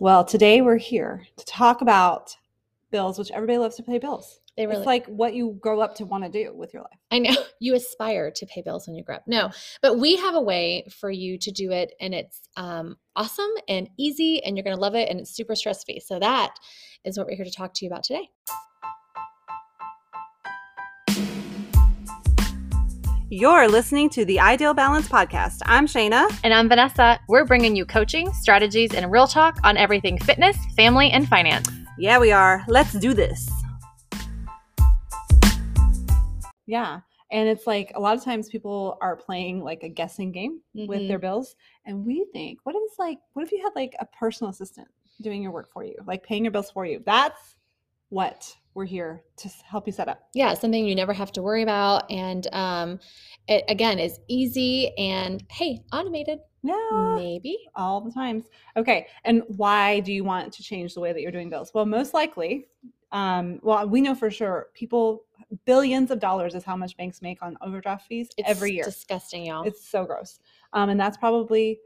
Well, today we're here to talk about bills, which everybody loves to pay bills. They really It's like what you grow up to want to do with your life. I know you aspire to pay bills when you grow up. No, but we have a way for you to do it, and it's um, awesome and easy, and you're going to love it, and it's super stress free. So that is what we're here to talk to you about today. You're listening to the Ideal Balance Podcast. I'm Shayna. And I'm Vanessa. We're bringing you coaching, strategies, and real talk on everything fitness, family, and finance. Yeah, we are. Let's do this. Yeah. And it's like a lot of times people are playing like a guessing game with mm-hmm. their bills. And we think, what if it's like, what if you had like a personal assistant doing your work for you, like paying your bills for you? That's what we're here to help you set up. Yeah, something you never have to worry about, and um, it again is easy and hey, automated Yeah. maybe. all the times. Okay. And why do you want to change the way that you're doing bills? Well, most likely, um, well, we know for sure people, billions of dollars is how much banks make on overdraft fees It's every year. disgusting, y'all. It's so gross. Um, and that's probably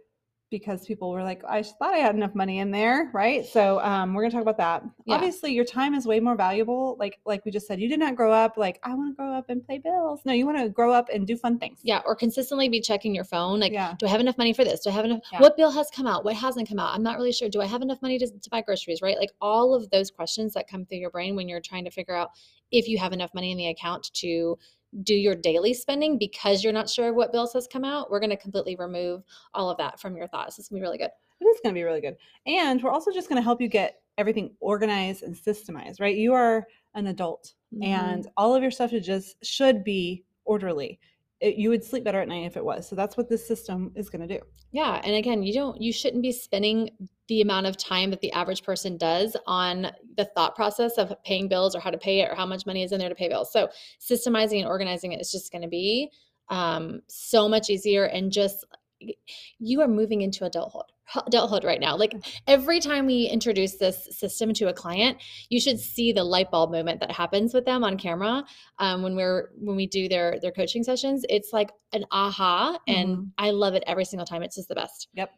because people were like, I thought I had enough money in there, right? So um, we're gonna talk about that. Yeah. Obviously, your time is way more valuable. Like like we just said, you did not grow up like I want to grow up and play bills. No, you want to grow up and do fun things. yeah, or consistently be checking your phone, like. yeah. Do I have enough money for this? Do I have enough? Yeah. What bill has come out? What hasn't come out? I'm not really sure. Do I have enough money to, to buy groceries? Right? Like all of those questions that come through your brain when you're trying to figure out if you have enough money in the account to do your daily spending because you're not sure what bills has come out. We're going to completely remove all of that from your thoughts. It's going to be really good. It is going to be really good. And we're also just going to help you get everything organized and systemized, right? You are an adult Mhm. and all of your stuff should just should be orderly. It, you would sleep better at night if it was. So that's what this system is going to do. Yeah, and again, you don't you shouldn't be spending the amount of time that the average person does on the thought process of paying bills or how to pay it or how much money is in there to pay bills. So systemizing and organizing it is just going to be um, so much easier and just you are moving into adulthood adulthood right now like every time we introduce this system to a client you should see the light bulb moment that happens with them on camera um, when we're when we do their their coaching sessions it's like an aha and Mhm. i love it every single time it's just the best Yep.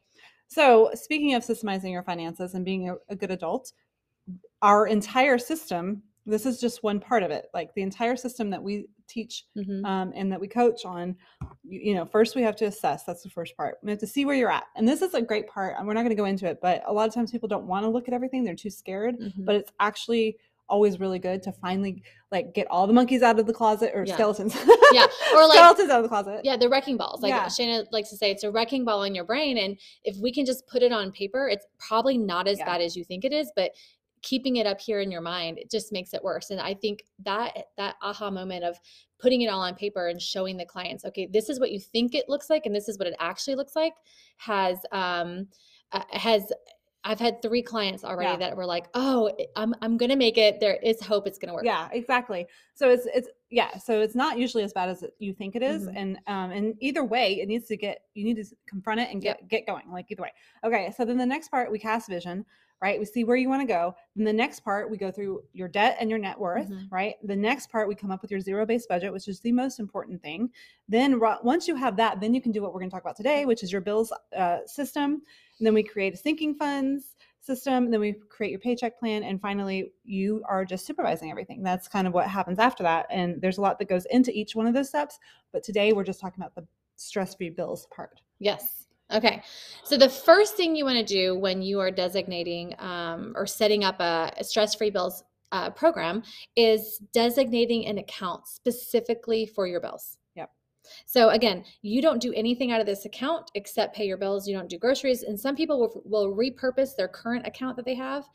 So speaking of systemizing your finances and being a, a good adult, our entire system, this is just one part of it. Like the entire system that we teach Mhm. um, and that we coach on, you, you know, first we have to assess. That's the first part. We have to see where you're at. And this is a great part. And we're not going to go into it, but a lot of times people don't want to look at everything. They're too scared. Mhm. But it's actually always really good to finally like get all the monkeys out of the closet or Yeah. skeletons. Yeah, or like- skeletons out of the closet. yeah the wrecking balls like Yeah. Shayna likes to say it's a wrecking ball in your brain and if we can just put it on paper it's probably not as Yeah. bad as you think it is but keeping it up here in your mind it just makes it worse and i think that that aha moment of putting it all on paper and showing the clients okay this is what you think it looks like and this is what it actually looks like has um uh, has i've had three clients already Yeah. that were like oh i'm i'm gonna make it there is hope it's gonna work Yeah, exactly. So it's it's yeah, so it's not usually as bad as you think it is, Mhm. and um and either way, it needs to get you need to confront it and get get going like either way. Okay, so then the next part we cast vision, right? We see where you want to go. Then the next part we go through your debt and your net worth, Mhm. right? The next part we come up with your zero based budget, which is the most important thing. Then once you have that, then you can do what we're going to talk about today, which is your bills uh, system. And then we create a sinking funds system then we create your paycheck plan and finally you are just supervising everything that's kind of what happens after that and there's a lot that goes into each one of those steps but today we're just talking about the stress-free bills part Yes. Okay. So the first thing you want to do when you are designating um, or setting up a, a stress-free bills uh, program is designating an account specifically for your bills. Yep. So again, you don't do anything out of this account except pay your bills. You don't do groceries, and some people will, will repurpose their current account that they have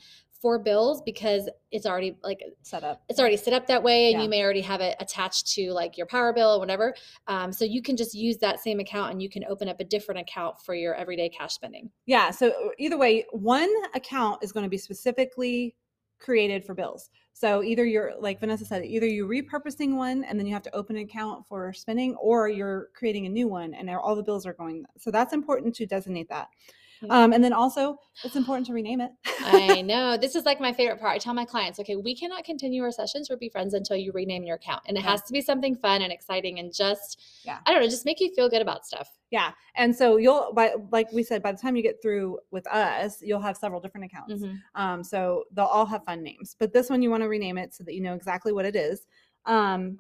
for bills because it's already like set up it's already set up that way and Yeah. you may already have it attached to like your power bill or whatever um, so you can just use that same account and you can open up a different account for your everyday cash spending yeah so uh, either way one account is going to be specifically created for bills so either you're like vanessa said either you're repurposing one and then you have to open an account for spending or you're creating a new one and all the bills are going so that's important to designate that. Um, and then also, it's important to rename it. I know. This is like my favorite part. I tell my clients, okay, we cannot continue our sessions or be friends until you rename your account. And it Yeah. has to be something fun and exciting and just, Yeah. I don't know, just make you feel good about stuff. Yeah. And so you'll, by, like we said, by the time you get through with us, you'll have several different accounts. Mhm. Um, so they'll all have fun names, but this one you want to rename it so that you know exactly what it is. Um,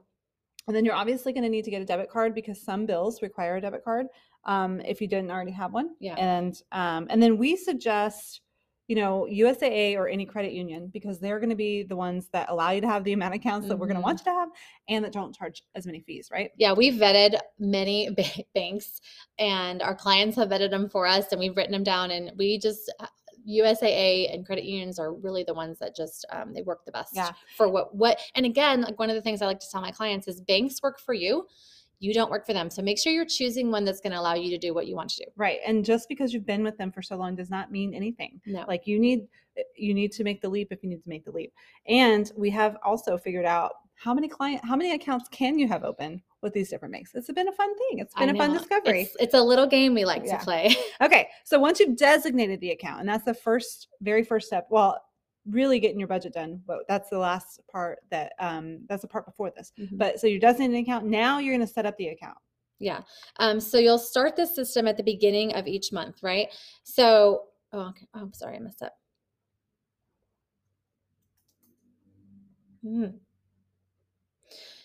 and then you're obviously going to need to get a debit card because some bills require a debit card um, if you didn't already have one. Yeah. And um, and then we suggest, you know, USAA or any credit union because they're going to be the ones that allow you to have the amount of accounts that we're going to want you to have and that don't charge as many fees, right? Yeah, we've vetted many ba- banks and our clients have vetted them for us and we've written them down and we just uh, USAA and credit unions are really the ones that just um, they work the best Yeah. for what what and again like one of the things I like to tell my clients is banks work for you you don't work for them. So make sure you're choosing one that's going to allow you to do what you want to do. Right. And just because you've been with them for so long does not mean anything. no. Like you need eh, you need to make the leap if you need to make the leap. And we have also figured out how many client how many accounts can you have open with these different banks it's been a fun thing. It's been a fun discovery. It's, it's a little game we like Yeah. to play. Okay so once you've designated the account and that's the first very first step well really getting your budget done but that's the last part that um that's the part before this Mhm. but so you're designating an account now you're going to set up the account Yeah. Um, so you'll start the system at the beginning of each month, right? So, oh, okay. oh sorry, I messed up. Hmm.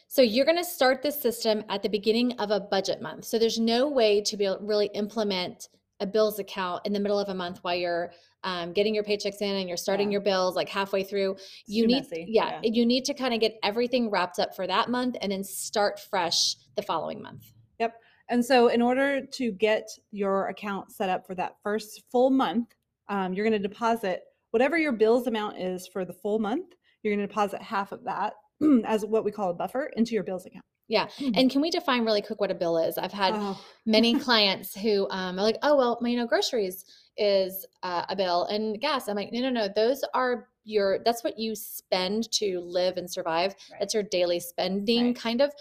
So you're going to start this system at the beginning of a budget month. So there's no way to be able really implement a bills account in the middle of a month while you're um, getting your paychecks in and you're starting Yeah. your bills like halfway through. You need, messy. yeah, you need to kind of get everything wrapped up for that month and then start fresh the following month. Yep. And so, in order to get your account set up for that first full month, um, you're going to deposit whatever your bills amount is for the full month. You're going to deposit half of that as what we call a buffer into your bills account. Yeah. And can we define really quick what a bill is? I've had Oh, many clients who um, are like, oh, well, you know, groceries is uh, a bill and gas. I'm like, no, no, no. Those are your, that's what you spend to live and survive. Right. That's your daily spending Right. kind of.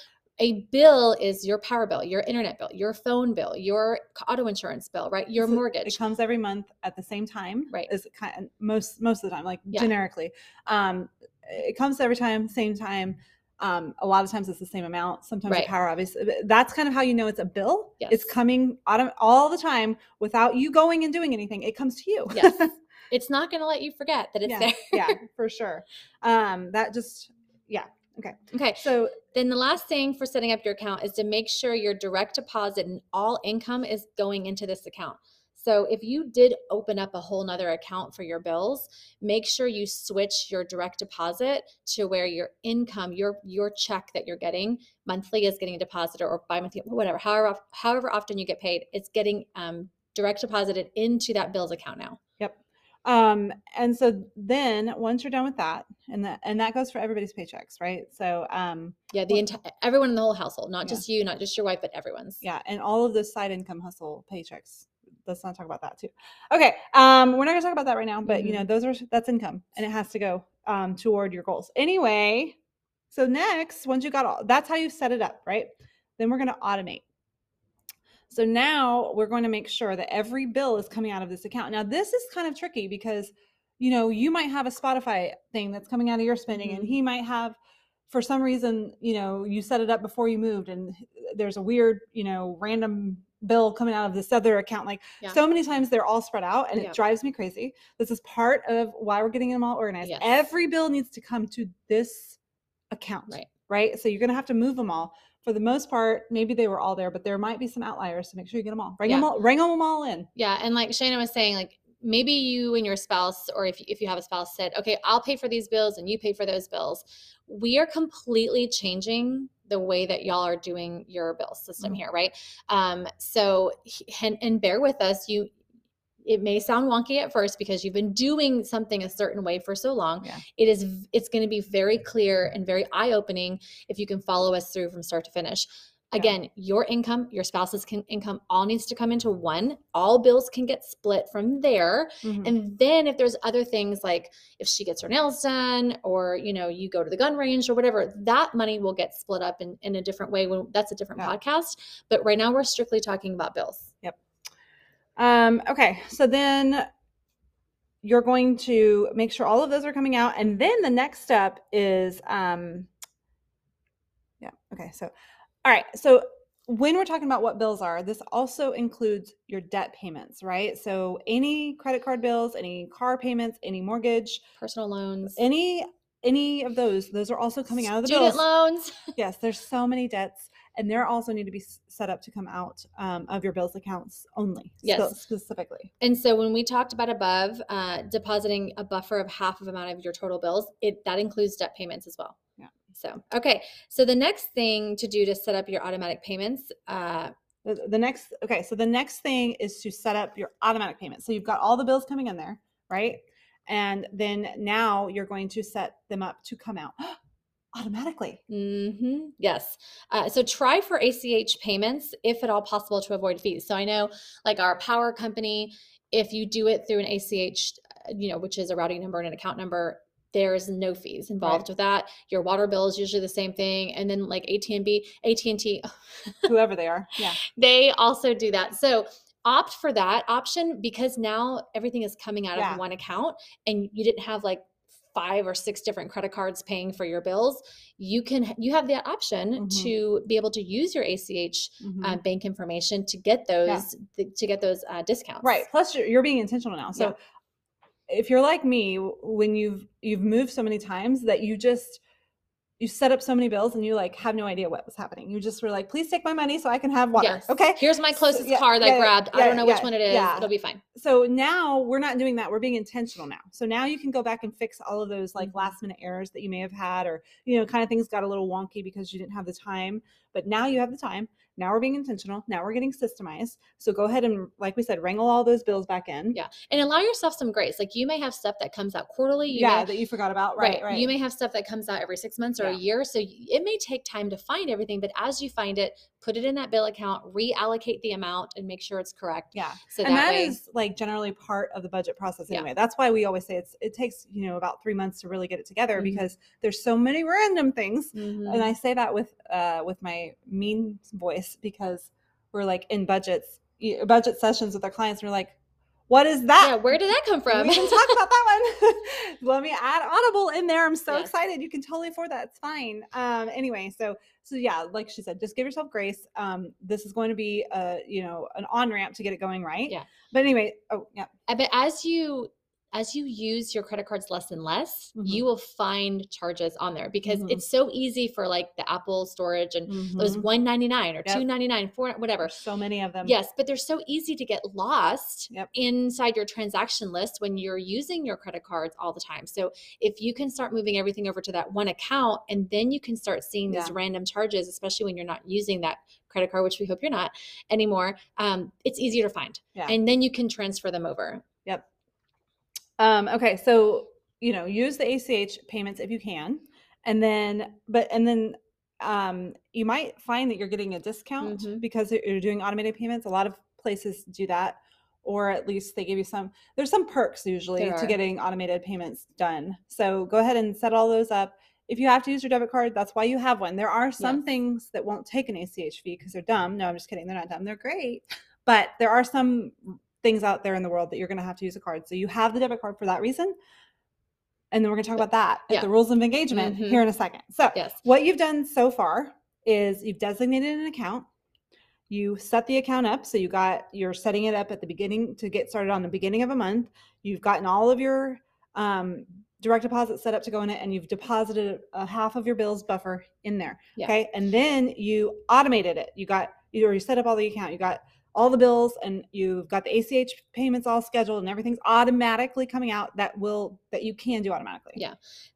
A bill is your power bill, your internet bill, your phone bill, your auto insurance bill, right? Your So mortgage. It comes every month at the same time. Right. Is kind of, most most of the time, like Yeah. generically, um, it comes every time, same time. Um, a lot of times it's the same amount. Sometimes Right. the power obviously. That's kind of how you know it's a bill. It's Yes. coming autom- all the time without you going and doing anything. It comes to you. Yes. it's not going to let you forget that it's yeah, there. yeah, for sure. Um, that just yeah. Okay. Okay. So Then the last thing for setting up your account is to make sure your direct deposit and all income is going into this account. So if you did open up a whole nother account for your bills, make sure you switch your direct deposit to where your income, your your check that you're getting monthly is getting a deposited or bi-monthly, whatever, however however often you get paid, it's getting um, direct deposited into that bills account now. Yep. Um and so then once you're done with that and that and that goes for everybody's paychecks right so um Yeah, the Well- entire everyone in the whole household, not Yeah. just you, not just your wife, but everyone's. yeah and all of those side income hustle paychecks let's not talk about that too. Okay um we're not gonna talk about that right now but you know those are that's income and it has to go um toward your goals. Anyway so next once you got all that's how you set it up right? Then we're going to automate. So now we're going to make sure that every bill is coming out of this account. Now this is kind of tricky because you know you might have a spotify thing that's coming out of your spending and Mhm. he might have for some reason you know you set it up before you moved and there's a weird you know random bill coming out of this other account like Yeah. so many times they're all spread out and Yeah. it drives me crazy this is part of why we're getting them all organized Yes. every bill needs to come to this account Right. right so you're going to have to move them all for the most part maybe they were all there but there might be some outliers so make sure you get them all bring them all bring them all in Yeah, and like Shayna was saying, like maybe you and your spouse, or if if you have a spouse, said, "Okay, I'll pay for these bills and you pay for those bills." We are completely changing the way that y'all are doing your bill system Mhm. here, right? Um, so and, and bear with us. You, it may sound wonky at first because you've been doing something a certain way for so long. Yeah. It is. It's going to be very clear and very eye opening if you can follow us through from start to finish. Yeah. Again, your income, your spouse's can, income, all needs to come into one. All bills can get split from there. Mhm. And then if there's other things like if she gets her nails done or you know you go to the gun range or whatever, that money will get split up in, in a different way. When that's a different Yeah. podcast. But right now we're strictly talking about bills. Yep. Um, okay, so then you're going to make sure all of those are coming out, and then the next step is, um, yeah. Okay, so all right, so when we're talking about what bills are, this also includes your debt payments, right? So any credit card bills, any car payments, any mortgage, Personal loans, any any of those, those are also coming out of the student bills. loans. Yes, there's so many debts, and they're also need to be set up to come out um, of your bills accounts only. Yes. specifically. And so when we talked about above, uh, depositing a buffer of half of amount of your total bills, it that includes debt payments as well. So okay, so the next thing to do to set up your automatic payments, uh, The, the next, okay, so the next thing is to set up your automatic payments. So you've got all the bills coming in there, right? And then now you're going to set them up to come out automatically. hmm Yes. Uh, so try for ACH payments if at all possible to avoid fees. So I know, like our power company, if you do it through an ACH, uh, you know, which is a routing number and an account number, there's no fees involved with that. Your water bill is usually the same thing, and then like AT&T, AT&T, Whoever they are. Yeah. they also do that. So opt for that option because now everything is coming out Yeah. of one account, and you didn't have like five or six different credit cards paying for your bills you can you have that option Mhm. to be able to use your ach Mhm. uh, bank information to get those th- to get those uh, discounts Right. Plus, you're, you're being intentional now. So, if you're like me, when you've you've moved so many times that you just you set up so many bills and you like have no idea what was happening. You just were like, "Please take my money so I can have water." yes Okay. here's my So, closest yeah, car that yeah, i grabbed i don't know yeah, which one it is yeah. it'll be fine So now we're not doing that. We're being intentional now. So now you can go back and fix all of those like Mhm. last minute errors that you may have had, or you know, kind of things got a little wonky because you didn't have the time. But now you have the time. Now we're being intentional. Now we're getting systemized. So go ahead and, like we said, wrangle all those bills back in. Yeah. and allow yourself some grace like you may have stuff that comes out quarterly you yeah, may, that you forgot about. Right, right. You may have stuff that comes out every six months or a year. So it may take time to find everything, but as you find it, put it in that bill account, reallocate the amount and make sure it's correct. yeah. So and that, that way, is like generally part of the budget process Yeah. anyway. That's why we always say it's it takes, you know, about three months to really get it together Mhm. because there's so many random things. Mhm. And I say that with uh with my mean voice because we're like in budgets budget sessions with our clients and we're like, what is that? yeah, where did that come from? we can talk about that one. Let me add Audible in there. I'm so Yes. excited. You can totally afford that. It's fine. Um, anyway, so so yeah, like she said, just give yourself grace. Um, this is going to be a you know an on ramp to get it going right. Yeah. But anyway, oh yeah, but as you as you use your credit cards less and less, Mhm. you will find charges on there because Mhm. it's so easy for like the Apple storage and those Mhm. 199 or Yep. 299 4 whatever. There's so many of them. Yes, but they're so easy to get lost Yep. inside your transaction list when you're using your credit cards all the time. So if you can start moving everything over to that one account and then you can start seeing these random charges, especially when you're not using that credit card, which we hope you're not anymore, um, it's easier to find. Yeah. And then you can transfer them over. Yep. Um, okay, so you know, use the ACH payments if you can, and then but and then um, you might find that you're getting a discount Mhm. because you're doing automated payments. A lot of places do that, or at least they give you some. There's some perks usually to getting automated payments done. So go ahead and set all those up. If you have to use your debit card, that's why you have one. There are some Yes. things that won't take an ACH fee because they're dumb. No, I'm just kidding. They're not dumb. They're great. But there are some things out there in the world that you're going to have to use a card. So you have the debit card for that reason. And then we're going to talk about that Yeah. the rules of engagement Mhm. here in a second. So Yes. what you've done so far is you've designated an account. You set the account up. So you got, you're setting it up at the beginning to get started on the beginning of a month. You've gotten all of your um, direct deposit set up to go in it and you've deposited a half of your bills buffer in there. Yeah. Okay. And then you automated it. You got, you already set up all the account. You got all the bills and you've got the ACH payments all scheduled and everything's automatically coming out that will, that you can do automatically. Yeah.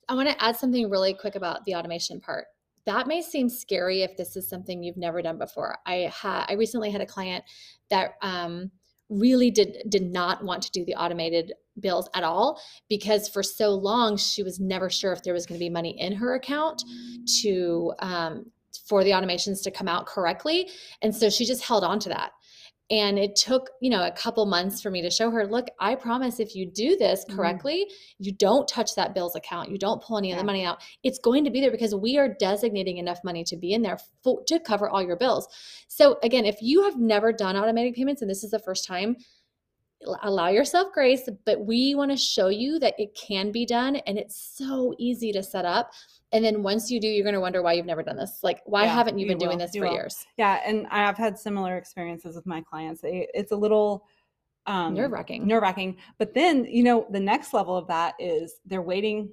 I want to add something really quick about the automation part. That may seem scary if this is something you've never done before. I had I recently had a client that um, really did did not want to do the automated bills at all because for so long she was never sure if there was going to be money in her account to um, for the automations to come out correctly, and so she just held on to that. And it took, you know, a couple months for me to show her, look, I promise if you do this Mhm. correctly, you don't touch that bills account, you don't pull any of the money out. It's going to be there because we are designating enough money to be in there for, to cover all your bills. So again, if you have never done automatic payments and this is the first time, Allow yourself grace, but we want to show you that it can be done and it's so easy to set up. And then once you do, you're going to wonder why you've never done this. Like, why Yeah, haven't you you been doing will, this you for will. years? Yeah, and I've had similar experiences with my clients. It's a little um, Nerve wracking. nerve wracking. But then, you know, the next level of that is they're waiting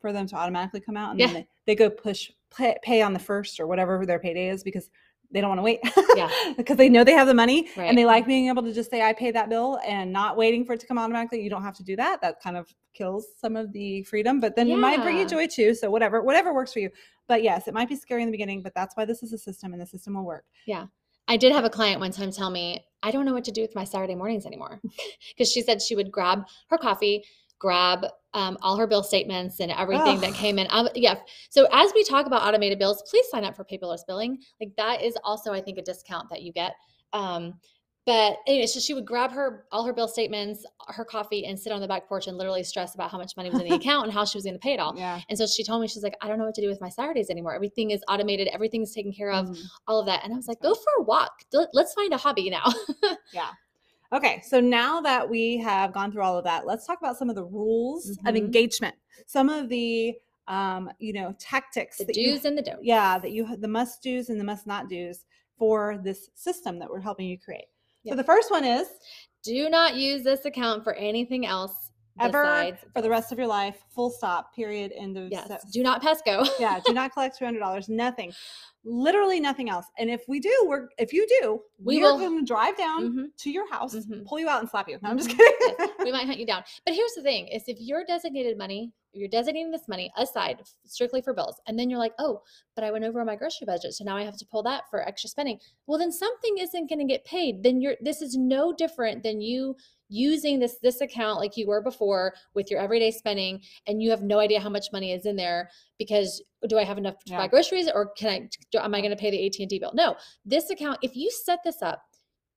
for them to automatically come out, and Yeah. then they, they go push pay, pay on the first or whatever their payday is because they don't want to wait. Yeah. because they know they have the money Right. and they like being able to just say I pay that bill and not waiting for it to come automatically. You don't have to do that. That kind of kills some of the freedom, but then it might bring you joy too. So whatever, whatever works for you. But yes, it might be scary in the beginning, but that's why this is a system and the system will work. Yeah. I did have a client one time tell me, I don't know what to do with my Saturday mornings anymore. Because she said she would grab her coffee, grab um, all her bill statements and everything that came in. Um, yeah. So as we talk about automated bills, please sign up for paperless billing. Like that is also, I think, a discount that you get. Um, but anyway, so she would grab her all her bill statements, her coffee, and sit on the back porch and literally stress about how much money was in the account and how she was going to pay it all. Yeah. And so she told me, she's like, I don't know what to do with my Saturdays anymore. Everything is automated, everything's taken care of, Mhm. all of that. And I was like, go for a walk. Let's find a hobby now. Yeah. Okay, so now that we have gone through all of that, let's talk about some of the rules of Mhm. engagement. Some of the um, you know, tactics the that you do's and the don'ts. yeah, that you the must do's and the must not do's for this system that we're helping you create. So the first one is Do not use this account for anything else ever besides for the rest of your life, full stop, period, end of Yes. se- Do not Pesco. yeah, do not collect two hundred dollars, nothing, literally nothing else. And if we do, we're if you do, We we, are will- going to drive down Mhm. to your house, Mhm. pull you out, and slap you. No, I'm just kidding. Yes, we might hunt you down. But here's the thing: is if you're designated money, you're designating this money aside strictly for bills, and then you're like, oh, but I went over my grocery budget, so now I have to pull that for extra spending. Well, then something isn't going to get paid. Then you're this is no different than you using this this account like you were before with your everyday spending, and you have no idea how much money is in there because do I have enough to buy groceries, or can I? Do, am I going to pay the AT and T bill? No, this account. If you set this up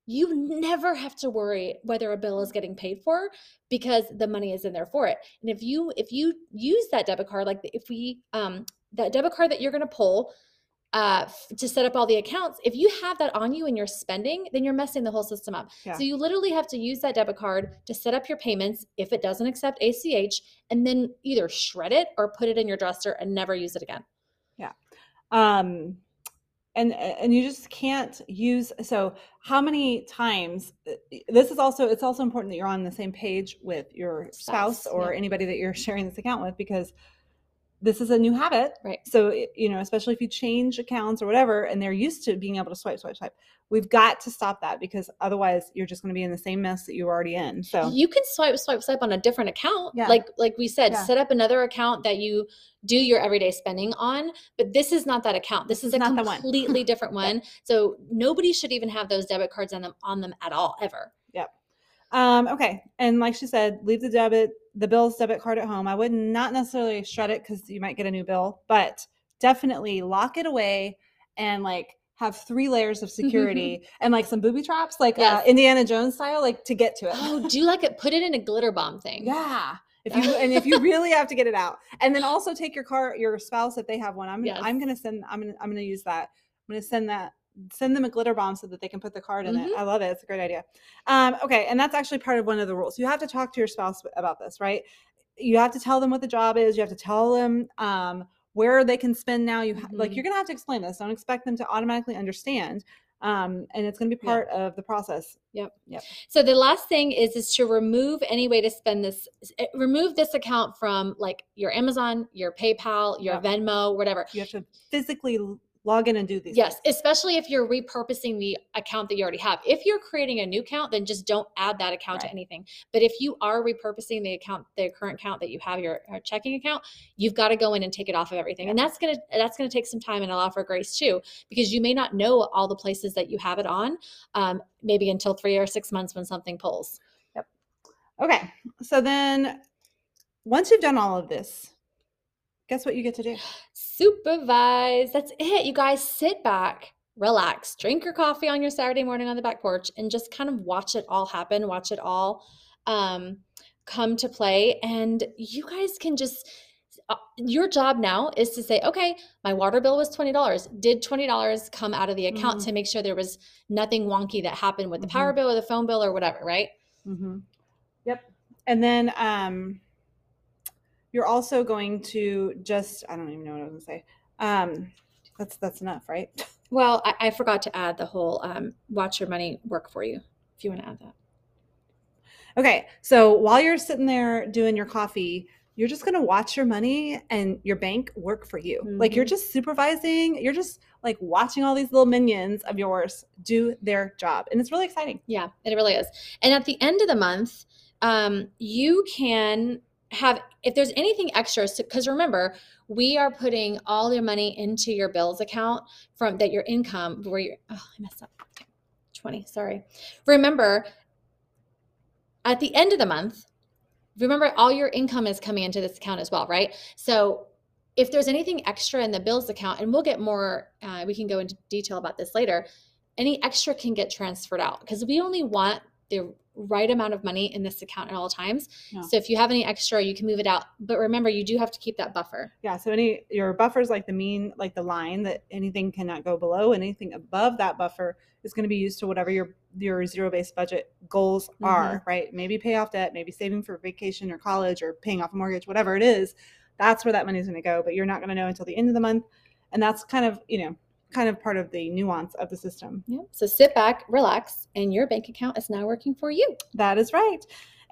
you never have to worry whether a bill is getting paid for because the money is in there for it and if you if you use that debit card like if we um that debit card that you're going to pull uh to set up all the accounts if you have that on you and you're spending then you're messing the whole system up Yeah. so you literally have to use that debit card to set up your payments if it doesn't accept ach and then either shred it or put it in your dresser and never use it again Yeah. um and and you just can't use so how many times uh, this is also it's also important that you're on the same page with your spouse, Spouse, or yeah. anybody that you're sharing this account with because this is a new habit Right. so you know especially if you change accounts or whatever and they're used to being able to swipe swipe swipe we've got to stop that because otherwise you're just going to be in the same mess that you were already in so you can swipe swipe swipe on a different account Yeah. like like we said Yeah. set up another account that you do your everyday spending on but this is not that account this, This is, is a the one. completely different Yeah. one so nobody should even have those debit cards on them on them at all ever Yep. Um, okay. And like she said, leave the debit, the bill's debit card at home. I would not necessarily shred it because you might get a new bill, but definitely lock it away and like have three layers of security and like some booby traps, like uh, Indiana Jones style, like to get to it. oh do you like it put it in a glitter bomb thing yeah. If you and if you really have to get it out, and then also take your car, your spouse if they have one. I'm Yes. I'm gonna send. I'm gonna I'm gonna use that. I'm gonna send that. Send them a glitter bomb so that they can put the card in Mhm. it. I love it. It's a great idea. Um, okay, and that's actually part of one of the rules. You have to talk to your spouse about this, right? You have to tell them what the job is. You have to tell them um, where they can spend now. You ha- like Mhm. you're gonna have to explain this. Don't expect them to automatically understand. Um, and it's gonna be Yeah. part of the process. Yep. Yep. So the last thing is is to remove any way to spend this eh, remove this account from like your Amazon, your PayPal, your Yep. Venmo, whatever. You have to physically log in and do these. Yes, things. especially if you're repurposing the account that you already have. If you're creating a new account, then just don't add that account to anything. But if you are repurposing the account, the current account that you have, your uh, checking account, you've got to go in and take it off of everything. And that's gonna that's gonna take some time and allow for grace too, because you may not know all the places that you have it on, um, maybe until three or six months when something pulls. Yep. Okay. So then once you've done all of this, guess what you get to do? Supervise. That's it. You guys sit back, relax, drink your coffee on your Saturday morning on the back porch, and just kind of watch it all happen, watch it all um, come to play. And you guys can just, uh, your job now is to say, okay, my water bill was $20. Did $20 come out of the account Mhm. to make sure there was nothing wonky that happened with the power Mhm. bill or the phone bill or whatever, right? Mm-hmm. Yep. And then um, you're also going to just I don't even know what I was gonna say. Um, that's that's enough, right? Well, I, I forgot to add the whole um, watch your money work for you. If you want to add that. Okay, so while you're sitting there doing your coffee, you're just going to watch your money and your bank work for you. Like you're Mhm. just supervising, you're just like watching all these little minions of yours do their job. And it's really exciting. Yeah, it really is. And at the end of the month, um, you can have if there's anything extra. Because remember, we are putting all your money into your bills account from that your income where you're. Oh, I messed up. Twenty. Sorry. Remember, at the end of the month, remember all your income is coming into this account as well, right? So if there's anything extra in the bills account, and we'll get more, uh, we can go into detail about this later. Any extra can get transferred out because we only want the right amount of money in this account at all times. Yeah. So if you have any extra, you can move it out. But remember, you do have to keep that buffer. Yeah. So any your buffers like the mean, like the line that anything cannot go below, anything above that buffer is going to be used to whatever your your zero based budget goals mm-hmm. are, right? Maybe pay off debt, maybe saving for vacation or college or paying off a mortgage, whatever it is. That's where that money is going to go, but you're not going to know until the end of the month. And that's kind of, you know, kind of part of the nuance of the system. Yeah. So sit back, relax, and your bank account is now working for you. That is right.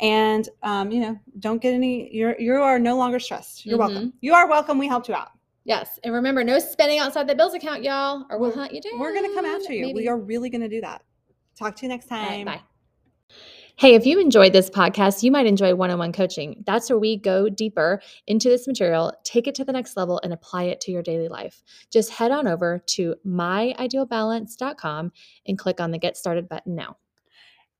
And um, you know, don't get any you're you are no longer stressed. You're welcome. You are welcome. We helped you out. Yes. And remember, no spending outside the bills account, y'all, or we'll hunt you down. We're gonna come after you. maybe. We are really gonna do that. Talk to you next All right, time. bye. Hey, if you enjoyed this podcast, you might enjoy one on one coaching. That's where we go deeper into this material, take it to the next level, and apply it to your daily life. Just head on over to myidealbalance.com and click on the Get Started button now.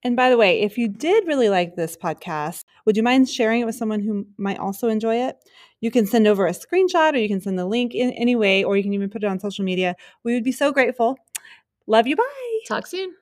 And by the way, if you did really like this podcast, would you mind sharing it with someone who might also enjoy it? You can send over a screenshot or you can send the link in any way, or you can even put it on social media. We would be so grateful. Love you. Bye. Talk soon.